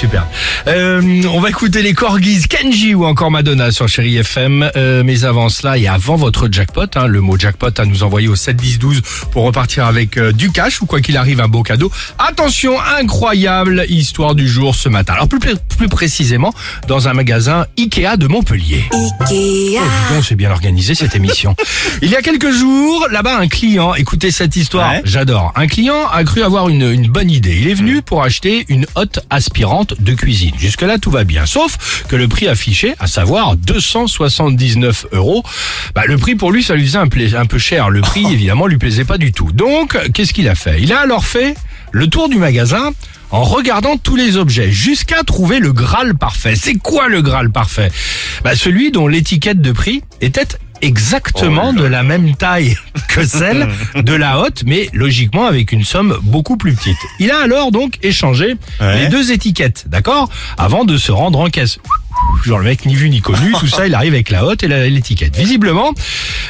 Super. Euh, on va écouter les Corgis, Kenji ou encore Madonna sur Chéri FM. Euh, mais avant cela et avant votre jackpot, hein, le mot jackpot à nous envoyer au 7 10 12 pour repartir avec euh, du cash ou quoi qu'il arrive un beau cadeau. Attention, incroyable histoire du jour ce matin. Alors plus, plus précisément dans un magasin Ikea de Montpellier. Oh, dis donc, c'est bien organisé cette émission. Il y a quelques jours, là-bas, un client, écoutez cette histoire, Ouais. j'adore. Un client a cru avoir une, une bonne idée. Il est venu pour acheter une hotte aspirante de cuisine. Jusque-là, tout va bien. Sauf que le prix affiché, à savoir 279 euros, bah, le prix pour lui, ça lui faisait un, un peu cher. Le prix, évidemment, lui plaisait pas du tout. Donc, qu'est-ce qu'il a fait? Il a alors fait le tour du magasin en regardant tous les objets jusqu'à trouver le Graal parfait. C'est quoi le Graal parfait? Bah, Celui dont l'étiquette de prix était exactement de la même taille que celle de la hotte, mais logiquement avec une somme beaucoup plus petite. Il a alors donc échangé Ouais. les deux étiquettes, d'accord? Avant de se rendre en caisse. Genre le mec ni vu ni connu, tout ça, il arrive avec la hotte et l'étiquette. Visiblement,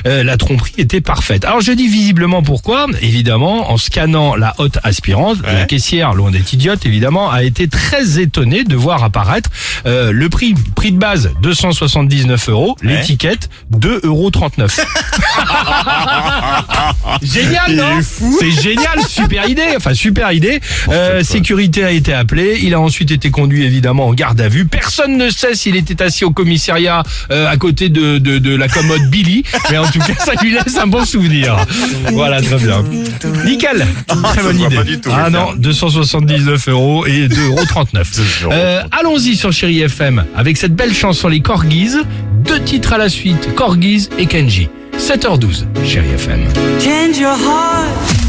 euh, la tromperie était parfaite. Alors je dis visiblement pourquoi Évidemment, en scannant la hotte aspirante, Ouais. la caissière, loin d'être idiote évidemment, a été très étonnée de voir apparaître euh, le prix, prix de base 279 euros, Ouais. l'étiquette 2,39 euros. Génial, non. C'est génial, super idée, enfin super idée. Euh, sécurité a été appelée, il a ensuite été conduit évidemment en garde à vue. Personne ne sait s'il était assis au commissariat euh, à côté de, de, de la commode Billy, mais en tout cas ça lui laisse un bon souvenir. Voilà, très bien. Nickel, très bonne idée. ah non, 279 euros et 2,39 euros. Euh, allons-y sur Chéri FM avec cette belle chanson Les Corgis, deux titres à la suite, Corgis et Kenji. 7h12, Chéri FM. Change your heart